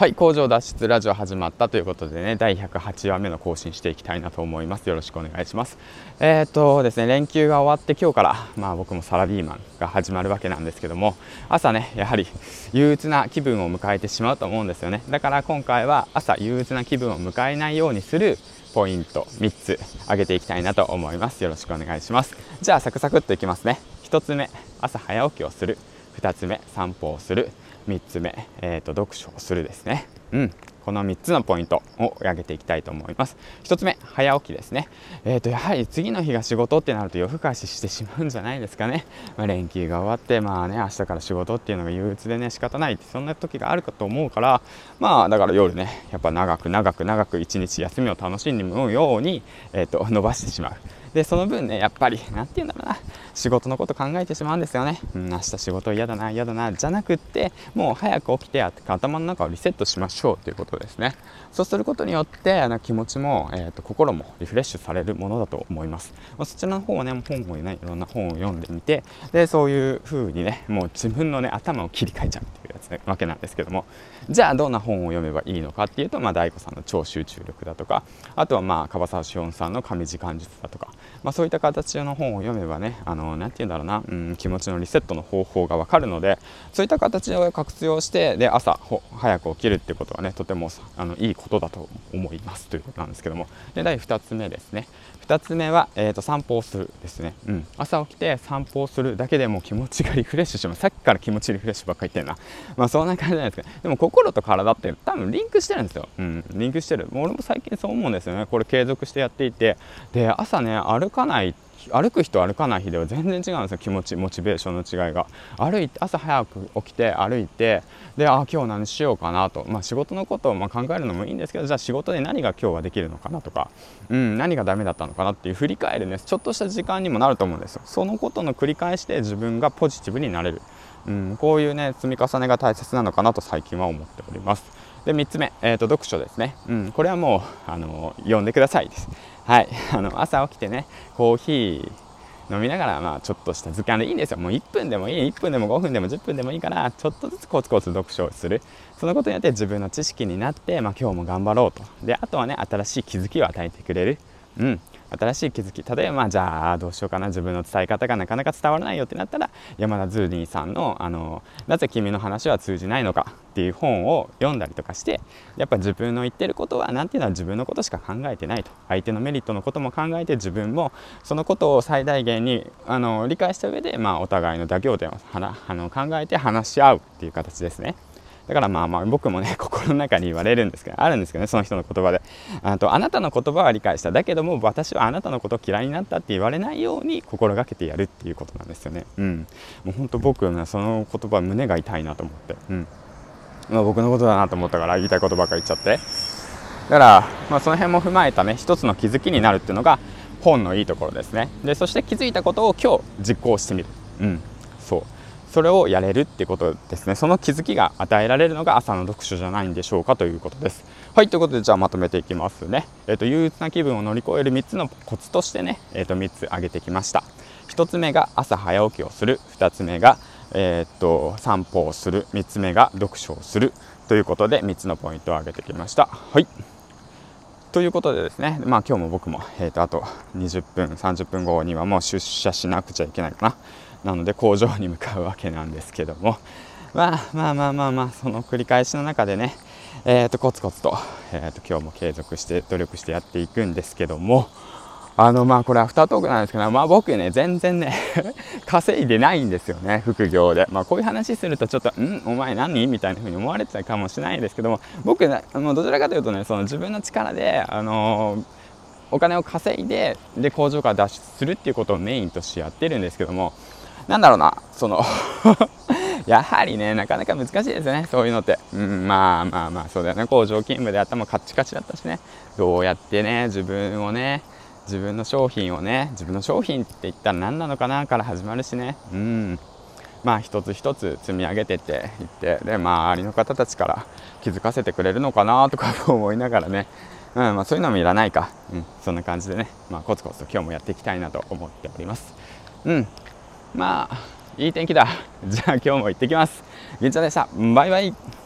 はい工場脱出ラジオ始まったということでね第108話目の更新していきたいなと思います。よろしくお願いします。えー、っとですね連休が終わって今日からまあ僕もサラリーマンが始まるわけなんですけども朝ねやはり憂鬱な気分を迎えてしまうと思うんですよね。だから今回は朝憂鬱な気分を迎えないようにするポイント3つ挙げていきたいなと思います。よろしくお願いします。じゃあサクサクっといきますね。1つ目朝早起きをする。2つ目散歩をする。3つ目、えーと、読書をするですね。うんこの3つのポイントを挙げていきたいと思います。1つ目、早起きですね。えーと、やはり次の日が仕事ってなると夜更かししてしまうんじゃないですかね。まあ、連休が終わって、まあね、明日から仕事っていうのが憂鬱でね、仕方ないって、そんな時があるかと思うから、まあだから夜ね、やっぱ長く長く長く一日休みを楽しんでむように、えーと伸ばしてしまう。でその分ねやっぱり何て言うんだろうな。仕事のこと考えてしまうんですよね、うん、明日仕事嫌だな嫌だなじゃなくってもう早く起きて頭の中をリセットしましょうということですね。そうすることによってあの気持ちも、えーと、心もリフレッシュされるものだと思います、まあ、そちらの方をね本をねいろんな本を読んでみてでそういう風にねもう自分のね頭を切り替えちゃうっていうやつ、ね、わけなんですけども。じゃあどんな本を読めばいいのかっていうと、まあ、大悟さんの超集中力だとかあとはまあ樺沢志音さんの神時間術だとかまあ、そういった形の本を読めばねあのなて言うんだろうな、うん、気持ちのリセットの方法が分かるのでそういった形を活用してで朝早く起きるってことはねとてもあのいいことだと思いますということなんですけども。で第2つ目ですね。2つ目は、えーと、散歩をするですね、うん、朝起きて散歩をするだけでも気持ちがリフレッシュします。さっきから気持ちリフレッシュばっかり言ってんな。まあそんな感じじゃないですか。でも心と体って多分リンクしてるんですよ、うん、リンクしてる。俺も最近そう思うんですよね。これ継続してやっていて。で朝ね歩かない歩く日と歩かない日では全然違うんですよ。気持ちモチベーションの違いが。歩いて朝早く起きて歩いてであ今日何しようかなと、まあ、仕事のことをま考えるのもいいんですけどじゃあ仕事で何が今日はできるのかなとか、うん、何がダメだったのかなっていう振り返るねちょっとした時間にもなると思うんですよ。そのことの繰り返しで自分がポジティブになれる、うん、こういうね積み重ねが大切なのかなと最近は思っております。で3つ目、えーと、読書ですね、うん、これはもうあの読んでくださいですはい あの朝起きてねコーヒー飲みながら、まあ、ちょっとした図鑑でいいんですよ。もう1分でもいい、1分でも5分でも10分でもいいから、ちょっとずつコツコツ読書をする。そのことによって自分の知識になって、まあ、今日も頑張ろうと。で、あとはね、新しい気づきを与えてくれる。うん。新しい気づき。例えば、じゃあどうしようかな。自分の伝え方がなかなか伝わらないよってなったら山田ズーニーさんのあの「なぜ君の話は通じないのか」っていう本を読んだりとかしてやっぱ自分の言ってることは何ていうのは自分のことしか考えてないと。相手のメリットのことも考えて自分もそのことを最大限にあの理解した上で、まあ、お互いの妥協点をあの考えて話し合うっていう形ですね。だからまあまあ僕もね 心の中に言われるんですけどあるんですけどねその人の言葉で。あとあなたの言葉は理解した。だけども私はあなたのことを嫌いになったって言われないように心がけてやるっていうことなんですよね。うん。もう本当僕はねその言葉胸が痛いなと思って。うん。まあ、僕のことだなと思ったから言いたいことばっか言っちゃって。だから、まあ、その辺も踏まえたね一つの気づきになるっていうのが本のいいところですね。でそして気づいたことを今日実行してみる。うん。それをやれるってことですね。その気づきが与えられるのが朝の読書じゃないんでしょうかということです。はいということでじゃあまとめていきますね。えっ、ー、と憂鬱な気分を乗り越える3つのコツとしてねえっ、ー、と3つ挙げてきました。1つ目が朝早起きをする。2つ目がえっ、と散歩をする。3つ目が読書をする。ということで3つのポイントを挙げてきました。はい。ということでですね、まあ今日も僕も、えーとあと20分、30分後にはもう出社しなくちゃいけないかな。なので工場に向かうわけなんですけども、まあ、まあまあまあまあその繰り返しの中でね、えー、とコツコツと,、えー、と今日も継続して努力してやっていくんですけども。あのまあこれアフタートークなんですけど、まあ、僕ね全然ね 稼いでないんですよね副業で、まあ、こういう話するとちょっと「んお前何?」みたいな風に思われてたかもしれないですけども。僕ねもうどちらかというとねその自分の力であのーお金を稼いでで工場から脱出するっていうことをメインとしてやってるんですけども。なんだろうな、その やはりね、なかなか難しいですね、そういうのって。うん、まあまあまあ、そうだよね、工場勤務で頭カッチカチだったしね、どうやってね、自分をね、自分の商品をね、自分の商品って言ったら何なのかなから始まるしね、うん。まあ一つ一つ積み上げてっていってで、周りの方たちから気づかせてくれるのかなとか思いながらね、うんまあ、そういうのもいらないか、うん、そんな感じでね、まあ、コツコツと今日もやっていきたいなと思っております。うん。まあいい天気だ。じゃあ今日も行ってきます。銀ちゃんでした。バイバイ。